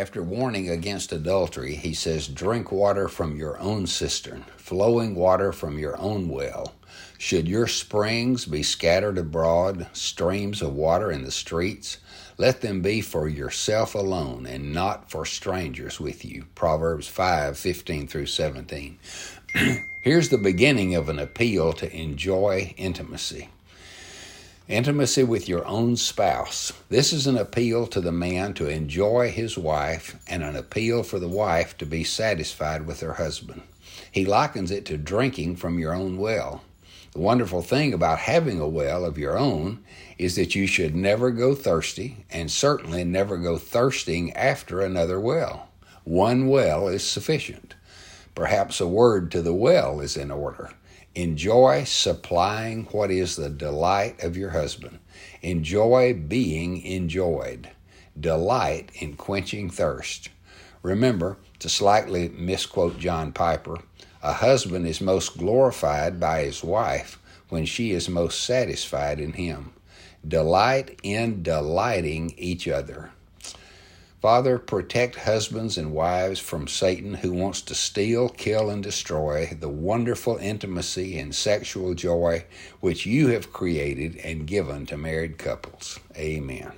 After warning against adultery, he says, Drink water from your own cistern, flowing water from your own well. Should your springs be scattered abroad, streams of water in the streets, let them be for yourself alone and not for strangers with you. Proverbs 5 15 through 17. Here's the beginning of an appeal to enjoy intimacy. Intimacy with your own spouse. This is an appeal to the man to enjoy his wife and an appeal for the wife to be satisfied with her husband. He likens it to drinking from your own well. The wonderful thing about having a well of your own is that you should never go thirsty and certainly never go thirsting after another well. One well is sufficient. Perhaps a word to the well is in order. Enjoy supplying what is the delight of your husband. Enjoy being enjoyed. Delight in quenching thirst. Remember, to slightly misquote John Piper, a husband is most glorified by his wife when she is most satisfied in him. Delight in delighting each other. Father, protect husbands and wives from Satan who wants to steal, kill, and destroy the wonderful intimacy and sexual joy which you have created and given to married couples. Amen.